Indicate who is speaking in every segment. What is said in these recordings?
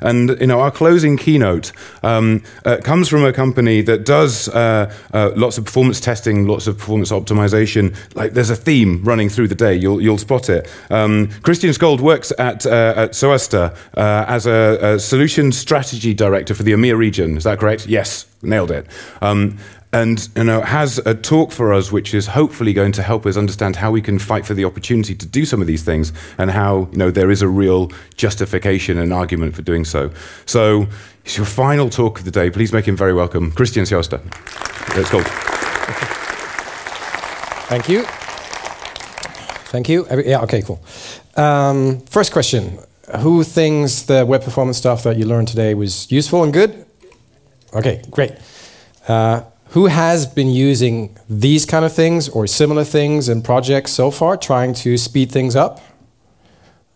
Speaker 1: And you know, our closing keynote um, uh, comes from a company that does uh, uh, lots of performance testing, lots of performance optimization. Like there's a theme running through the day. You'll you'll spot it. Um, Christian Skold works at uh, at SOASTA uh, as a, a solution strategy director for the EMEA region. Is that correct? Yes, nailed it. Um, and you know, has a talk for us which is hopefully going to help us understand how we can fight for the opportunity to do some of these things and how you know, there is a real justification and argument for doing so. So it's your final talk of the day. Please make him very welcome. Christian Sjoste. Let's go.
Speaker 2: Thank you. Thank you. Yeah, okay, cool. Um, first question. Who thinks the web performance stuff that you learned today was useful and good? Okay, great. Uh, who has been using these kind of things or similar things in projects so far, trying to speed things up?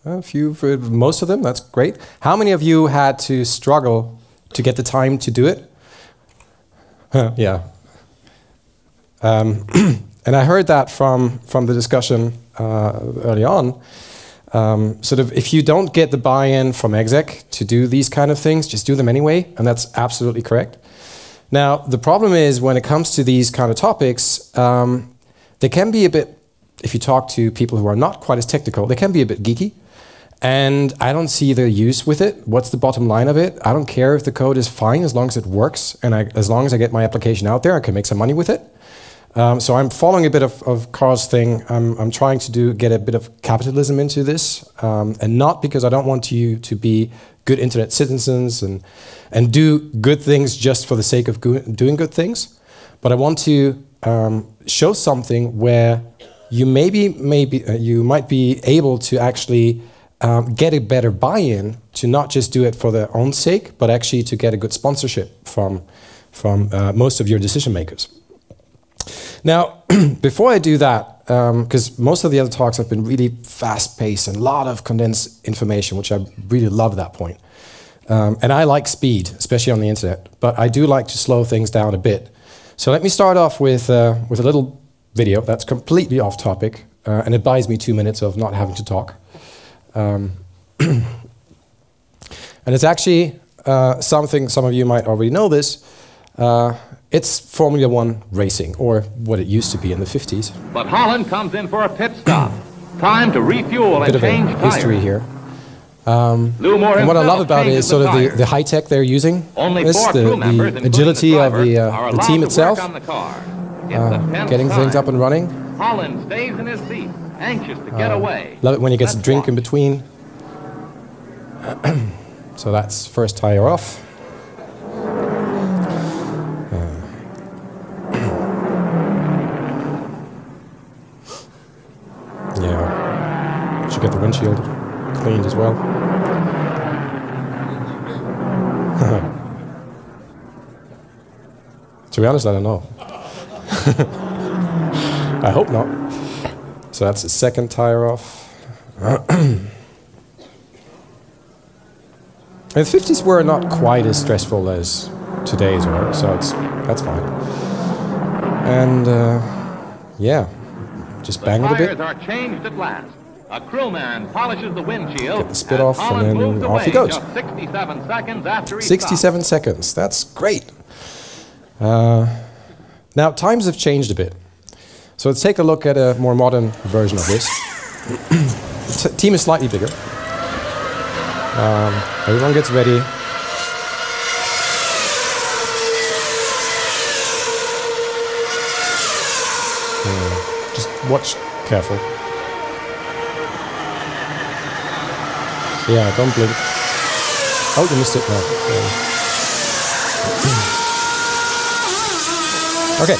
Speaker 2: A few, for most of them, that's great. How many of you had to struggle to get the time to do it? Huh, yeah. Um, and I heard that from, from the discussion uh, early on. Um, sort of, if you don't get the buy-in from exec to do these kind of things, just do them anyway, and that's absolutely correct. Now, the problem is when it comes to these kind of topics, um, they can be a bit, if you talk to people who are not quite as technical, they can be a bit geeky. And I don't see the use with it. What's the bottom line of it? I don't care if the code is fine as long as it works and I, as long as I get my application out there, I can make some money with it. Um, so I'm following a bit of, of Carl's thing. I'm, I'm, trying to do get a bit of capitalism into this, um, and not because I don't want you to be good internet citizens and and do good things just for the sake of go doing good things, but I want to um, show something where you maybe maybe uh, you might be able to actually um, get a better buy-in to not just do it for their own sake, but actually to get a good sponsorship from from uh, most of your decision makers. Now, before I do that, because um, most of the other talks have been really fast-paced and a lot of condensed information, which I really love that point. Um, and I like speed, especially on the internet, but I do like to slow things down a bit. So let me start off with, uh, with a little video that's completely off topic, uh, and it buys me two minutes of not having to talk. Um, and it's actually uh, something, some of you might already know this, uh, it's Formula One racing, or what it used to be in the 50s.
Speaker 3: But Holland comes in for a pit stop. Time to refuel
Speaker 2: and
Speaker 3: change
Speaker 2: tires. history here. Um, and what I love about it is sort of the, the high tech they're using.
Speaker 3: Only
Speaker 2: this, the, the agility
Speaker 3: the
Speaker 2: of the, uh, the team itself, uh, getting time. things up and running.
Speaker 3: Holland stays in his seat, anxious to get uh, away.
Speaker 2: Love it when he gets Let's a drink walk. in between. so that's first tire off. Windshield cleaned as well. to be honest, I don't know. I hope not. So that's the second tire off. the 50s were not quite as stressful as today's were, so it's, that's fine. And uh, yeah, just bang it a bit.
Speaker 3: are changed at last. A crewman polishes the windshield.
Speaker 2: Get the spit off, and then off he goes.
Speaker 3: 67 seconds after he
Speaker 2: 67 stopped. seconds. That's great. Uh, now, times have changed a bit. So let's take a look at a more modern version of this. the team is slightly bigger. Um, everyone gets ready. Uh, just watch careful. Yeah, don't blink. Oh, you missed it now. Yeah. Okay.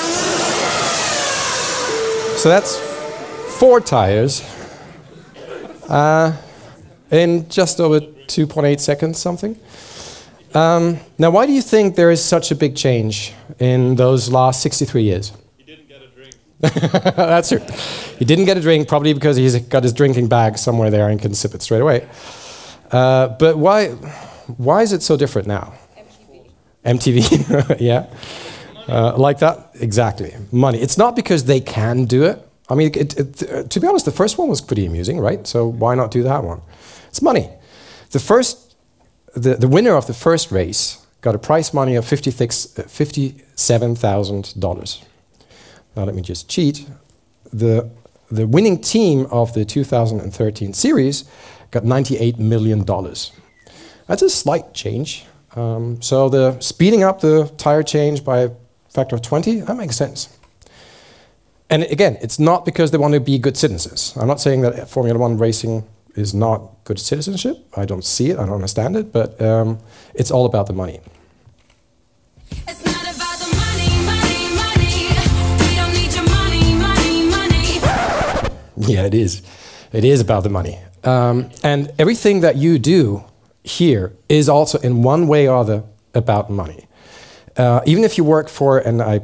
Speaker 2: So that's four tires uh, in just over 2.8 seconds, something. Um, now, why do you think there is such a big change in those last 63 years?
Speaker 4: He didn't get a drink.
Speaker 2: That's true. He didn't get a drink, probably because he's got his drinking bag somewhere there and can sip it straight away. Uh, but why, why is it so different now? MTV. MTV, yeah. Uh, like that? Exactly. Money. It's not because they can do it. I mean, it, it, to be honest, the first one was pretty amusing, right? So why not do that one? It's money. The first the, the winner of the first race got a prize money of 56 uh, $57,000. Now let me just cheat. The, the winning team of the 2013 series got $98 million. That's a slight change. Um, so the speeding up the tire change by a factor of 20, that makes sense. And again, it's not because they want to be good citizens. I'm not saying that Formula One racing is not good citizenship. I don't see it, I don't understand it, but um, it's all about the money.
Speaker 4: It's not about the money, money, money. We don't need your money, money, money.
Speaker 2: Yeah, it is. It is about the money. Um, and everything that you do here is also, in one way or other, about money. Uh, even if you work for, and I,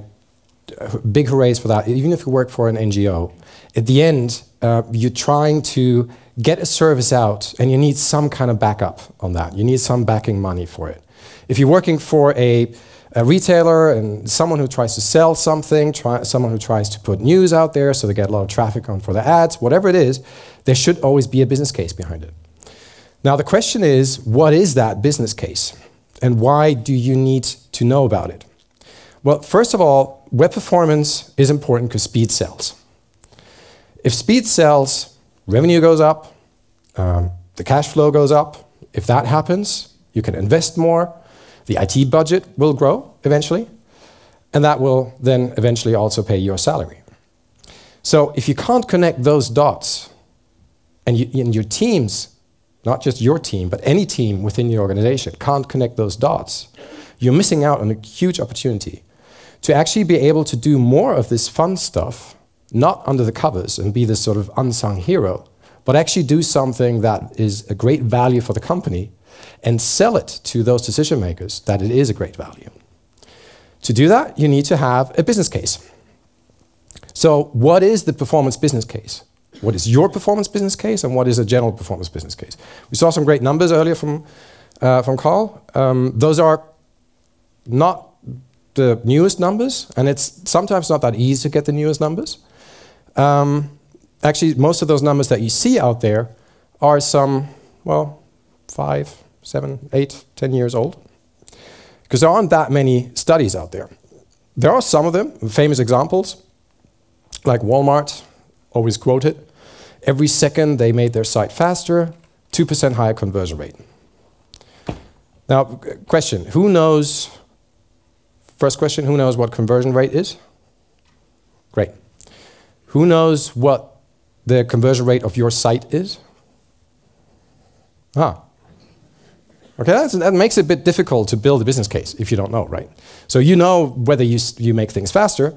Speaker 2: big hoorays for that, even if you work for an NGO, at the end, uh, you're trying to get a service out and you need some kind of backup on that. You need some backing money for it. If you're working for a, a retailer and someone who tries to sell something, try, someone who tries to put news out there so they get a lot of traffic on for the ads, whatever it is, there should always be a business case behind it. Now, the question is what is that business case? And why do you need to know about it? Well, first of all, web performance is important because speed sells. If speed sells, revenue goes up, um, the cash flow goes up. If that happens, you can invest more, the IT budget will grow eventually, and that will then eventually also pay your salary. So if you can't connect those dots, and, you, and your teams, not just your team, but any team within your organization, can't connect those dots, you're missing out on a huge opportunity to actually be able to do more of this fun stuff, not under the covers and be this sort of unsung hero, but actually do something that is a great value for the company and sell it to those decision makers that it is a great value. To do that, you need to have a business case. So, what is the performance business case? What is your performance business case, and what is a general performance business case? We saw some great numbers earlier from, uh, from Carl. Um, those are not the newest numbers, and it's sometimes not that easy to get the newest numbers. Um, actually, most of those numbers that you see out there are some, well, five, seven, eight, ten years old. Because there aren't that many studies out there. There are some of them, famous examples, like Walmart, always quoted. Every second they made their site faster, 2% higher conversion rate. Now, question who knows? First question who knows what conversion rate is? Great. Who knows what the conversion rate of your site is? Ah. Okay, that makes it a bit difficult to build a business case if you don't know, right? So you know whether you, you make things faster,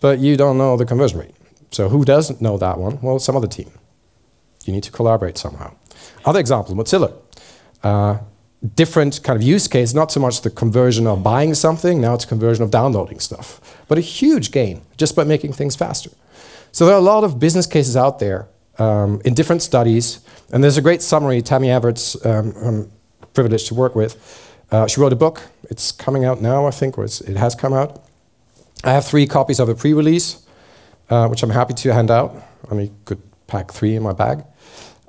Speaker 2: but you don't know the conversion rate. So who doesn't know that one? Well, some other team. You need to collaborate somehow. Other example, Mozilla. Uh, different kind of use case, not so much the conversion of buying something, now it's conversion of downloading stuff. But a huge gain just by making things faster. So there are a lot of business cases out there um, in different studies, and there's a great summary Tammy Everts um, I'm privileged to work with. Uh, she wrote a book. It's coming out now, I think, or it has come out. I have three copies of a pre-release, uh, which I'm happy to hand out. I mean, could pack three in my bag.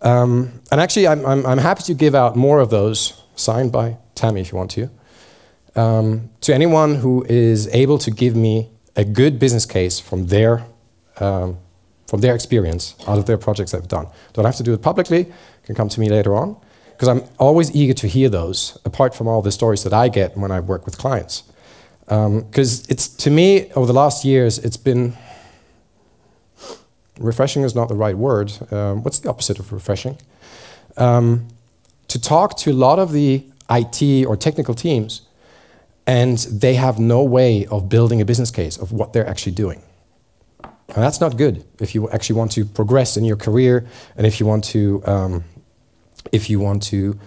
Speaker 2: Um, and actually, I'm, I'm, I'm, happy to give out more of those, signed by Tammy if you want to, um, to anyone who is able to give me a good business case from their um, from their experience out of their projects they've done. Don't have to do it publicly, can come to me later on, because I'm always eager to hear those, apart from all the stories that I get when I work with clients. Because um, it's, to me, over the last years, it's been, refreshing is not the right word. Um, what's the opposite of refreshing? Um, to talk to a lot of the IT or technical teams, and they have no way of building a business case of what they're actually doing. And that's not good if you actually want to progress in your career and if you want to, um, if you want to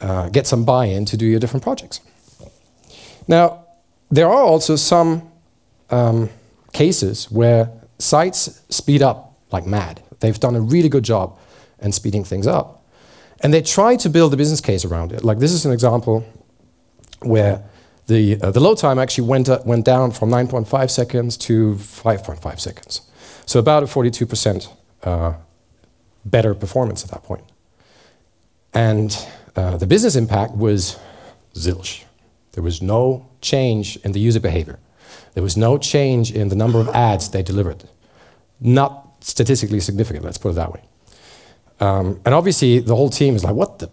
Speaker 2: uh, get some buy-in to do your different projects. Now, there are also some um, cases where sites speed up like mad. They've done a really good job in speeding things up. And they try to build a business case around it. Like this is an example where the, uh, the load time actually went, went down from 9.5 seconds to 5.5 seconds. So about a 42% uh, better performance at that point. And Uh, the business impact was zilch. There was no change in the user behavior. There was no change in the number of ads they delivered. Not statistically significant, let's put it that way. Um, and obviously, the whole team is like, what the?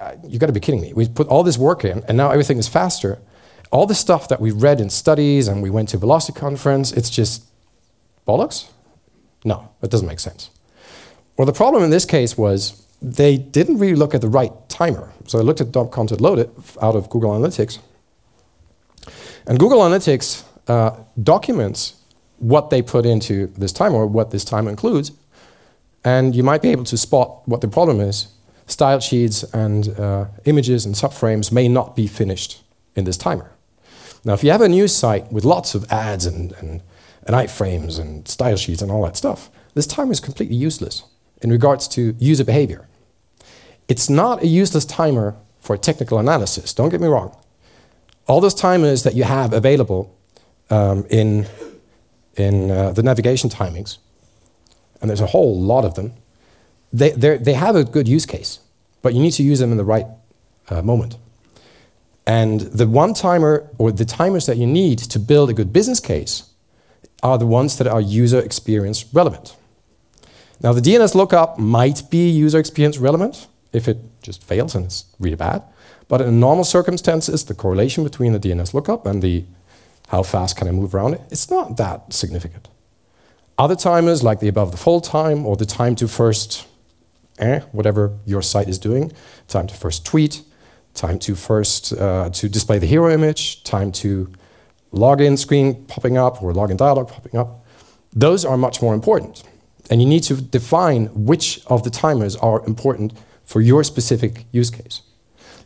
Speaker 2: Uh, you got to be kidding me. We put all this work in, and now everything is faster. All the stuff that we read in studies and we went to Velocity Conference, it's just bollocks? No, it doesn't make sense. Well, the problem in this case was they didn't really look at the right timer. So they looked at DOMContentLoaded out of Google Analytics. And Google Analytics uh, documents what they put into this timer, or what this timer includes, and you might be able to spot what the problem is. Style sheets and uh, images and subframes may not be finished in this timer. Now, if you have a news site with lots of ads and, and, and iframes and style sheets and all that stuff, this timer is completely useless in regards to user behavior. It's not a useless timer for technical analysis, don't get me wrong. All those timers that you have available um, in, in uh, the navigation timings, and there's a whole lot of them, they, they're- have a good use case, but you need to use them in the right uh, moment. And the one timer or the timers that you need to build a good business case are the ones that are user experience relevant. Now, the DNS lookup might be user experience relevant if it just fails and it's really bad. But in normal circumstances, the correlation between the DNS lookup and the how fast can I move around it, it's not that significant. Other timers, like the above the fold time or the time to first, eh, whatever your site is doing, time to first tweet, time to first uh, to display the hero image, time to login screen popping up or login dialog popping up, those are much more important. And you need to define which of the timers are important for your specific use case.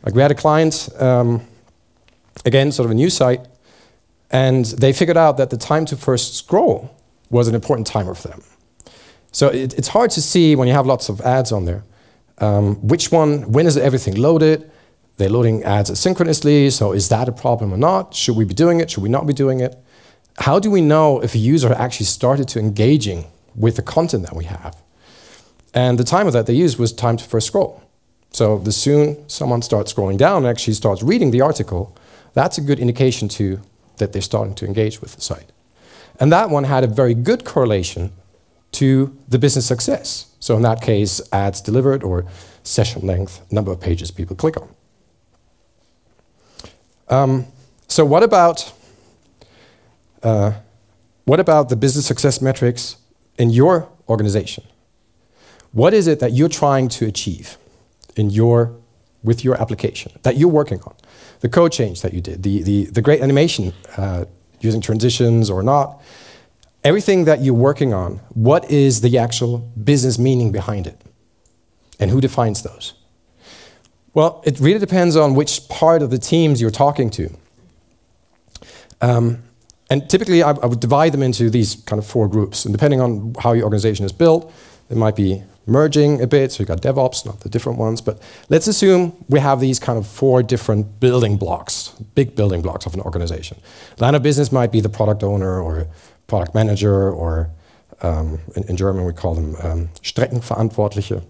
Speaker 2: Like we had a client, um, again, sort of a new site, and they figured out that the time to first scroll was an important timer for them. So it, it's hard to see when you have lots of ads on there, um, which one, when is everything loaded? They're loading ads asynchronously, so is that a problem or not? Should we be doing it? Should we not be doing it? How do we know if a user actually started to engaging with the content that we have? And the timer that they used was time to first scroll. So the soon someone starts scrolling down and actually starts reading the article, that's a good indication to that they're starting to engage with the site. And that one had a very good correlation to the business success. So in that case, ads delivered or session length, number of pages people click on. Um, so what about uh, what about the business success metrics in your organization? What is it that you're trying to achieve in your with your application that you're working on? The code change that you did, the the, the great animation uh, using transitions or not, everything that you're working on. What is the actual business meaning behind it, and who defines those? Well, it really depends on which part of the teams you're talking to. Um, and typically, I, I would divide them into these kind of four groups. And depending on how your organization is built, it might be merging a bit. So you've got DevOps, not the different ones. But let's assume we have these kind of four different building blocks, big building blocks of an organization. Line of business might be the product owner or product manager, or um, in, in German we call them um, Streckenverantwortliche.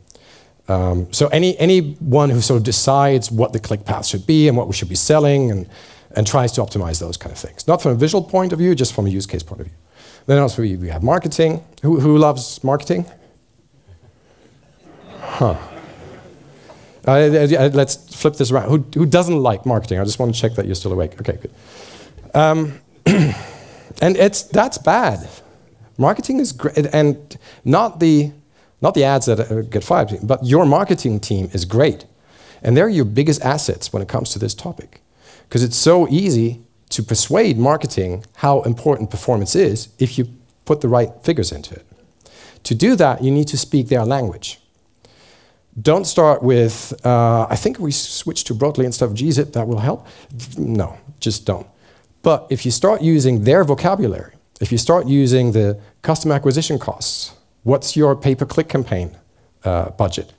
Speaker 2: Um, so any anyone who sort of decides what the click path should be and what we should be selling and, and tries to optimize those kind of things. Not from a visual point of view, just from a use case point of view. Then also we, we have marketing. Who, who loves marketing? Huh. Uh, let's flip this around. Who, who doesn't like marketing? I just want to check that you're still awake. Okay, good. Um, and it's that's bad. Marketing is great, and not the not the ads that uh, get fired, but your marketing team is great, and they're your biggest assets when it comes to this topic, because it's so easy to persuade marketing how important performance is if you put the right figures into it. To do that, you need to speak their language. Don't start with, uh, I think we switch to Brotli instead of gzip, that will help. No, just don't. But if you start using their vocabulary, if you start using the customer acquisition costs, what's your pay per click campaign uh, budget?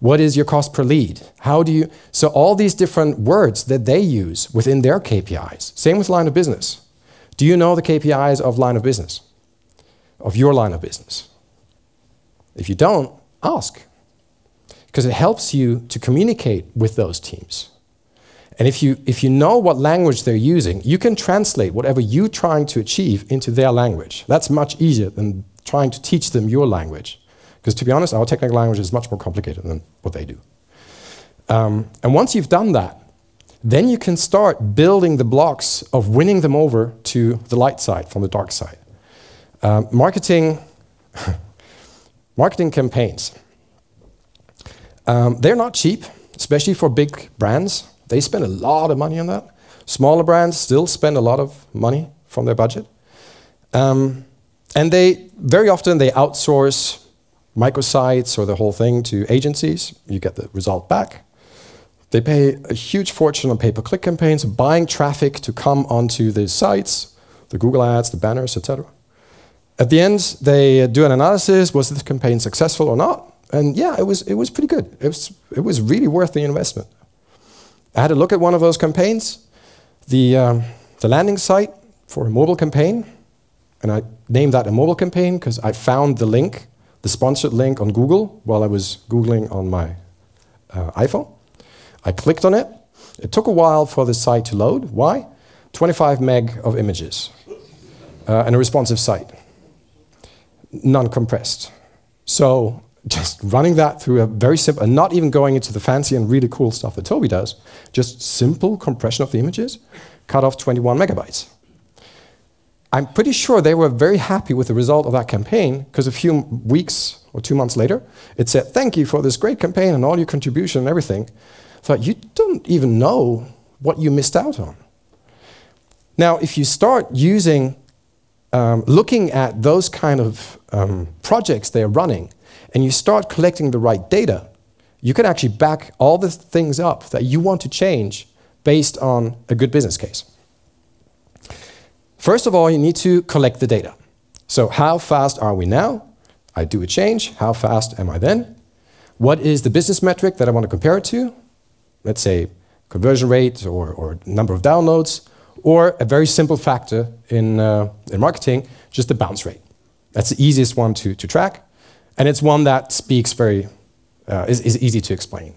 Speaker 2: What is your cost per lead? How do you, so all these different words that they use within their KPIs. Same with line of business. Do you know the KPIs of line of business? Of your line of business? If you don't, ask. Because it helps you to communicate with those teams. And if you, if you know what language they're using, you can translate whatever you're trying to achieve into their language. That's much easier than trying to teach them your language. Because to be honest, our technical language is much more complicated than what they do. Um, and once you've done that, then you can start building the blocks of winning them over to the light side from the dark side. Um, marketing, marketing campaigns. Um, they're not cheap, especially for big brands. They spend a lot of money on that. Smaller brands still spend a lot of money from their budget. Um, and they very often they outsource microsites or the whole thing to agencies. You get the result back. They pay a huge fortune on pay-per-click campaigns, buying traffic to come onto the sites, the Google ads, the banners, etc. At the end, they do an analysis: was this campaign successful or not? And yeah, it was. It was pretty good. It was. It was really worth the investment. I had a look at one of those campaigns, the um, the landing site for a mobile campaign, and I named that a mobile campaign because I found the link, the sponsored link on Google while I was googling on my uh, iPhone. I clicked on it. It took a while for the site to load. Why? 25 meg of images uh, and a responsive site, non compressed. So just running that through a very simple, and not even going into the fancy and really cool stuff that Toby does, just simple compression of the images, cut off 21 megabytes. I'm pretty sure they were very happy with the result of that campaign because a few weeks or two months later, it said, Thank you for this great campaign and all your contribution and everything. Thought, you don't even know what you missed out on. Now, if you start using, um, looking at those kind of um, projects they're running, and you start collecting the right data, you can actually back all the things up that you want to change based on a good business case. First of all, you need to collect the data. So, how fast are we now? I do a change. How fast am I then? What is the business metric that I want to compare it to? Let's say conversion rate or, or number of downloads, or a very simple factor in, uh, in marketing, just the bounce rate. That's the easiest one to, to track, and it's one that speaks very, uh, is, is easy to explain.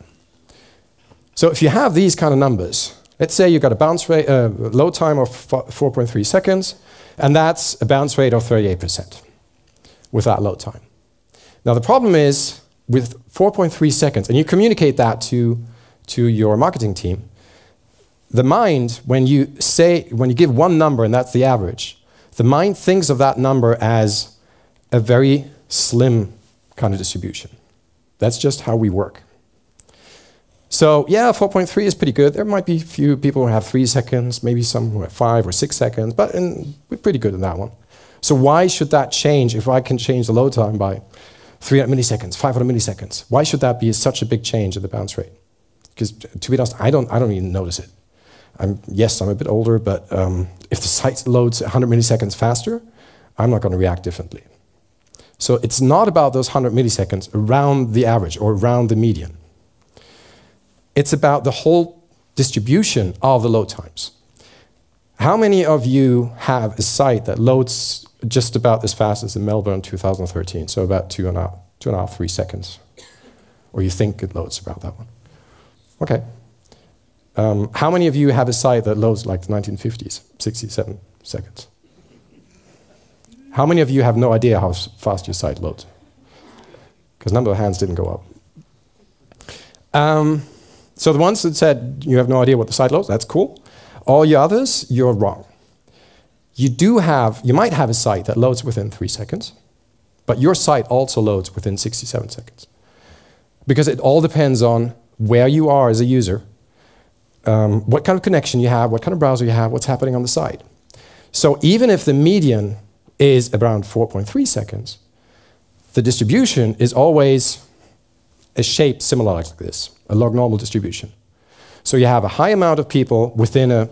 Speaker 2: So if you have these kind of numbers, let's say you've got a bounce rate, uh, load time of 4.3 seconds, and that's a bounce rate of 38% with that load time. Now the problem is with 4.3 seconds, and you communicate that to, to your marketing team, the mind, when you say, when you give one number and that's the average, the mind thinks of that number as a very slim kind of distribution. That's just how we work. So yeah, 4.3 is pretty good. There might be a few people who have three seconds, maybe some who have five or six seconds, but in, we're pretty good in that one. So why should that change if I can change the load time by 300 milliseconds, 500 milliseconds? Why should that be such a big change in the bounce rate? Because to be honest, I don't, I don't even notice it. I'm, yes, I'm a bit older, but um, if the site loads 100 milliseconds faster, I'm not going to react differently. So it's not about those 100 milliseconds around the average or around the median. It's about the whole distribution of the load times. How many of you have a site that loads just about as fast as in Melbourne 2013, so about two and a half, two and a half, three seconds? Or you think it loads about that one? Okay, um, how many of you have a site that loads like the 1950s, 67 seconds? How many of you have no idea how fast your site loads? Because number of hands didn't go up. Um, so the ones that said you have no idea what the site loads, that's cool. All your others, you're wrong. You do have, you might have a site that loads within three seconds, but your site also loads within 67 seconds. Because it all depends on where you are as a user um, what kind of connection you have, what kind of browser you have, what's happening on the site. So even if the median is around 4.3 seconds, the distribution is always a shape similar like this, a log normal distribution. So you have a high amount of people within a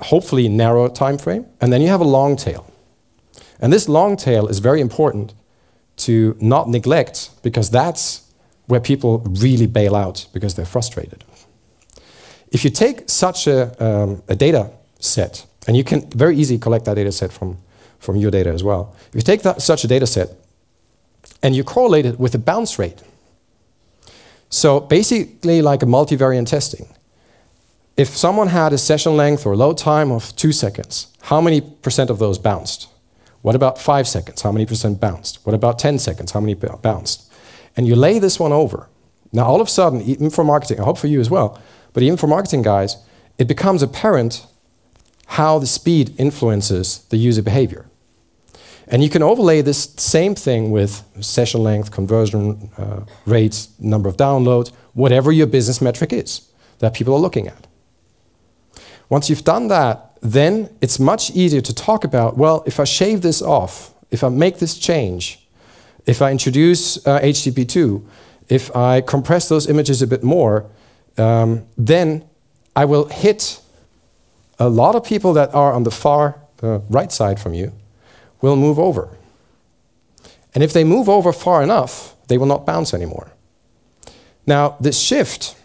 Speaker 2: hopefully narrow time frame, and then you have a long tail. And this long tail is very important to not neglect because that's where people really bail out because they're frustrated. If you take such a, um, a data set, and you can very easily collect that data set from, from your data as well. If you take that, such a data set and you correlate it with a bounce rate, So basically, like a multivariate testing. If someone had a session length or load time of two seconds, how many percent of those bounced? What about five seconds? How many percent bounced? What about 10 seconds? How many bounced? And you lay this one over. Now, all of a sudden, even for marketing, I hope for you as well, but even for marketing guys, it becomes apparent how the speed influences the user behavior. And you can overlay this same thing with session length, conversion uh, rates, number of downloads, whatever your business metric is that people are looking at. Once you've done that, then it's much easier to talk about well, if I shave this off, if I make this change, if I introduce uh, HTTP2, if I compress those images a bit more, um, then I will hit a lot of people that are on the far uh, right side from you will move over. And if they move over far enough, they will not bounce anymore. Now, this shift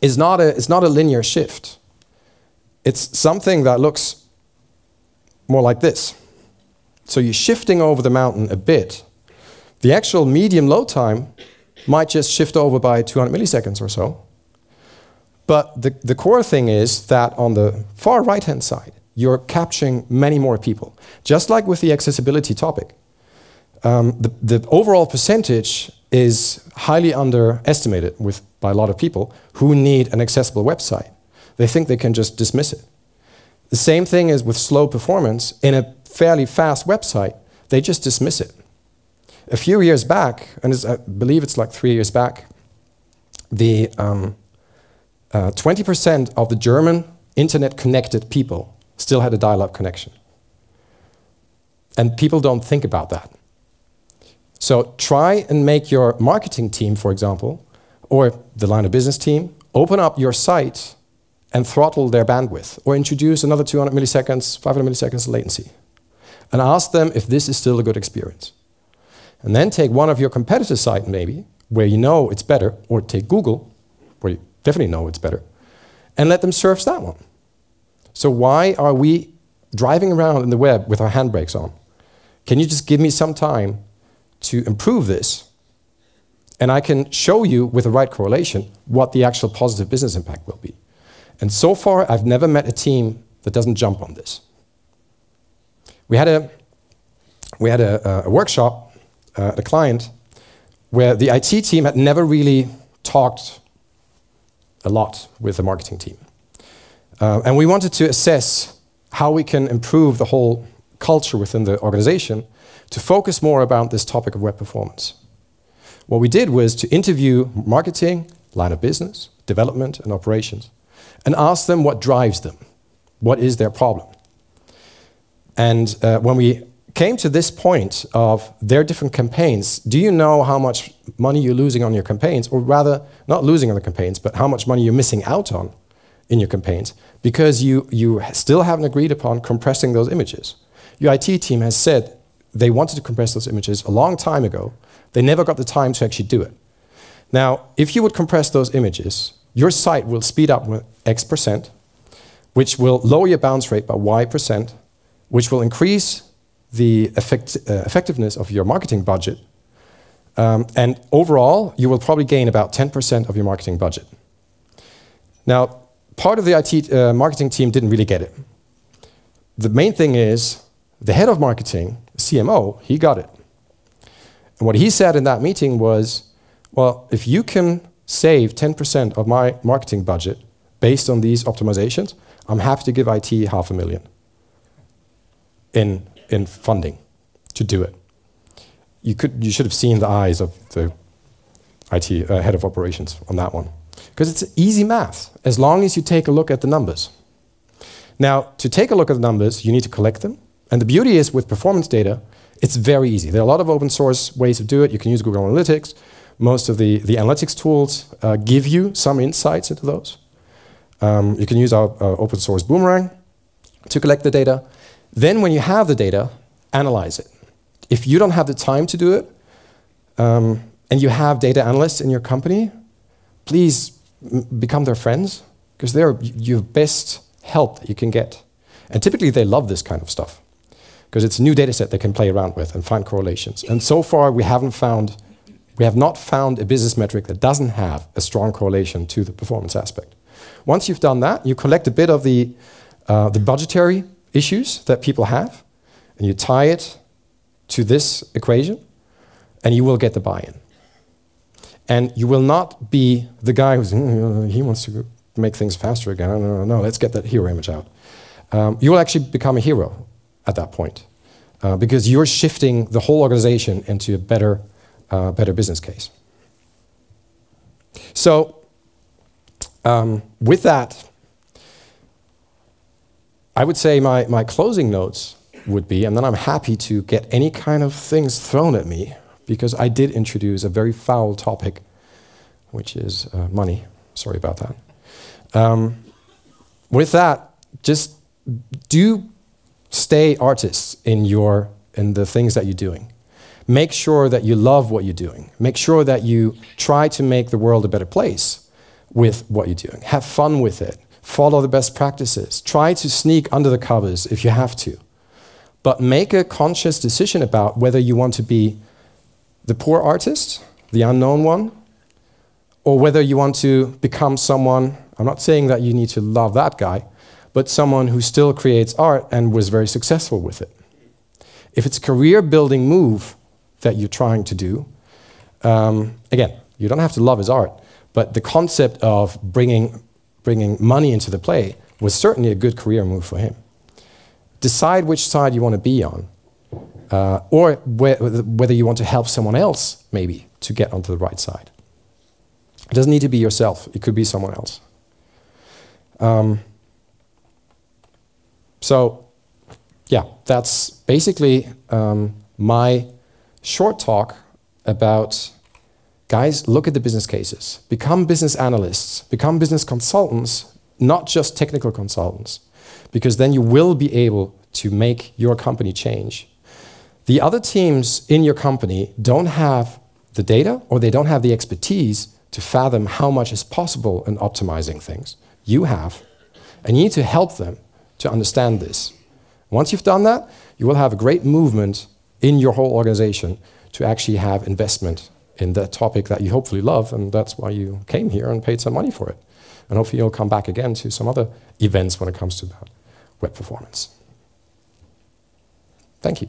Speaker 2: is not a, it's not a linear shift. It's something that looks more like this. So you're shifting over the mountain a bit. The actual medium load time might just shift over by 200 milliseconds or so. But the, the core thing is that on the far right hand side, you're capturing many more people. Just like with the accessibility topic, um, the, the overall percentage is highly underestimated with, by a lot of people who need an accessible website. They think they can just dismiss it. The same thing is with slow performance in a fairly fast website, they just dismiss it. A few years back, and I believe it's like three years back, the um, uh, 20% of the German internet connected people still had a dial up connection. And people don't think about that. So try and make your marketing team, for example, or the line of business team, open up your site and throttle their bandwidth, or introduce another 200 milliseconds, 500 milliseconds latency, and ask them if this is still a good experience. And then take one of your competitors' site, maybe, where you know it's better, or take Google, where you definitely know it's better, and let them surf that one. So why are we driving around in the web with our handbrakes on? Can you just give me some time to improve this? And I can show you with the right correlation what the actual positive business impact will be. And so far, I've never met a team that doesn't jump on this. We had a, we had a, a workshop uh, at a client where the IT team had never really talked a lot with the marketing team. Uh, and we wanted to assess how we can improve the whole culture within the organization to focus more about this topic of web performance. What we did was to interview marketing, line of business, development, and operations, and ask them what drives them. What is their problem? And uh, when we came to this point of their different campaigns, do you know how much money you're losing on your campaigns, or rather, not losing on the campaigns, but how much money you're missing out on in your campaigns because you, you still haven't agreed upon compressing those images? Your IT team has said they wanted to compress those images a long time ago. They never got the time to actually do it. Now, if you would compress those images, your site will speed up with X percent, which will lower your bounce rate by Y percent, which will increase the effect, uh, effectiveness of your marketing budget. Um, and overall, you will probably gain about 10% of your marketing budget. Now, part of the IT uh, marketing team didn't really get it. The main thing is the head of marketing, CMO, he got it. And what he said in that meeting was, well, if you can save 10% of my marketing budget based on these optimizations, I'm happy to give IT half a million in, in funding to do it. You, could, you should have seen the eyes of the IT uh, head of operations on that one. Because it's easy math, as long as you take a look at the numbers. Now, to take a look at the numbers, you need to collect them. And the beauty is with performance data, it's very easy. There are a lot of open source ways to do it. You can use Google Analytics. Most of the, the analytics tools uh, give you some insights into those. Um, you can use our uh, open source Boomerang to collect the data. Then, when you have the data, analyze it. If you don't have the time to do it, um, and you have data analysts in your company, please become their friends because they're your best help that you can get. And typically, they love this kind of stuff because it's a new data set they can play around with and find correlations. And so far, we haven't found We have not found a business metric that doesn't have a strong correlation to the performance aspect. Once you've done that, you collect a bit of the, uh, the budgetary issues that people have, and you tie it to this equation, and you will get the buy in. And you will not be the guy who's, "Mm, he wants to make things faster again. No, no, no, no, let's get that hero image out. Um, you will actually become a hero at that point uh, because you're shifting the whole organization into a better, uh, better business case. So, um, with that, I would say my, my closing notes would be, and then I'm happy to get any kind of things thrown at me because I did introduce a very foul topic, which is uh, money. Sorry about that. Um, with that, just do stay artists in your in the things that you're doing. Make sure that you love what you're doing. Make sure that you try to make the world a better place with what you're doing. Have fun with it. Follow the best practices. Try to sneak under the covers if you have to. But make a conscious decision about whether you want to be the poor artist, the unknown one, or whether you want to become someone. I'm not saying that you need to love that guy, but someone who still creates art and was very successful with it. If it's a career building move that you're trying to do, um, again, you don't have to love his art, but the concept of bringing, bringing money into the play was certainly a good career move for him. Decide which side you want to be on, uh, or whe- whether you want to help someone else, maybe, to get onto the right side. It doesn't need to be yourself, it could be someone else. Um, so, yeah, that's basically um, my short talk about guys, look at the business cases, become business analysts, become business consultants, not just technical consultants, because then you will be able to make your company change. The other teams in your company don't have the data or they don't have the expertise to fathom how much is possible in optimizing things. You have, and you need to help them to understand this. Once you've done that, you will have a great movement in your whole organization to actually have investment in that topic that you hopefully love, and that's why you came here and paid some money for it. And hopefully you'll come back again to some other events when it comes to web performance. Thank you.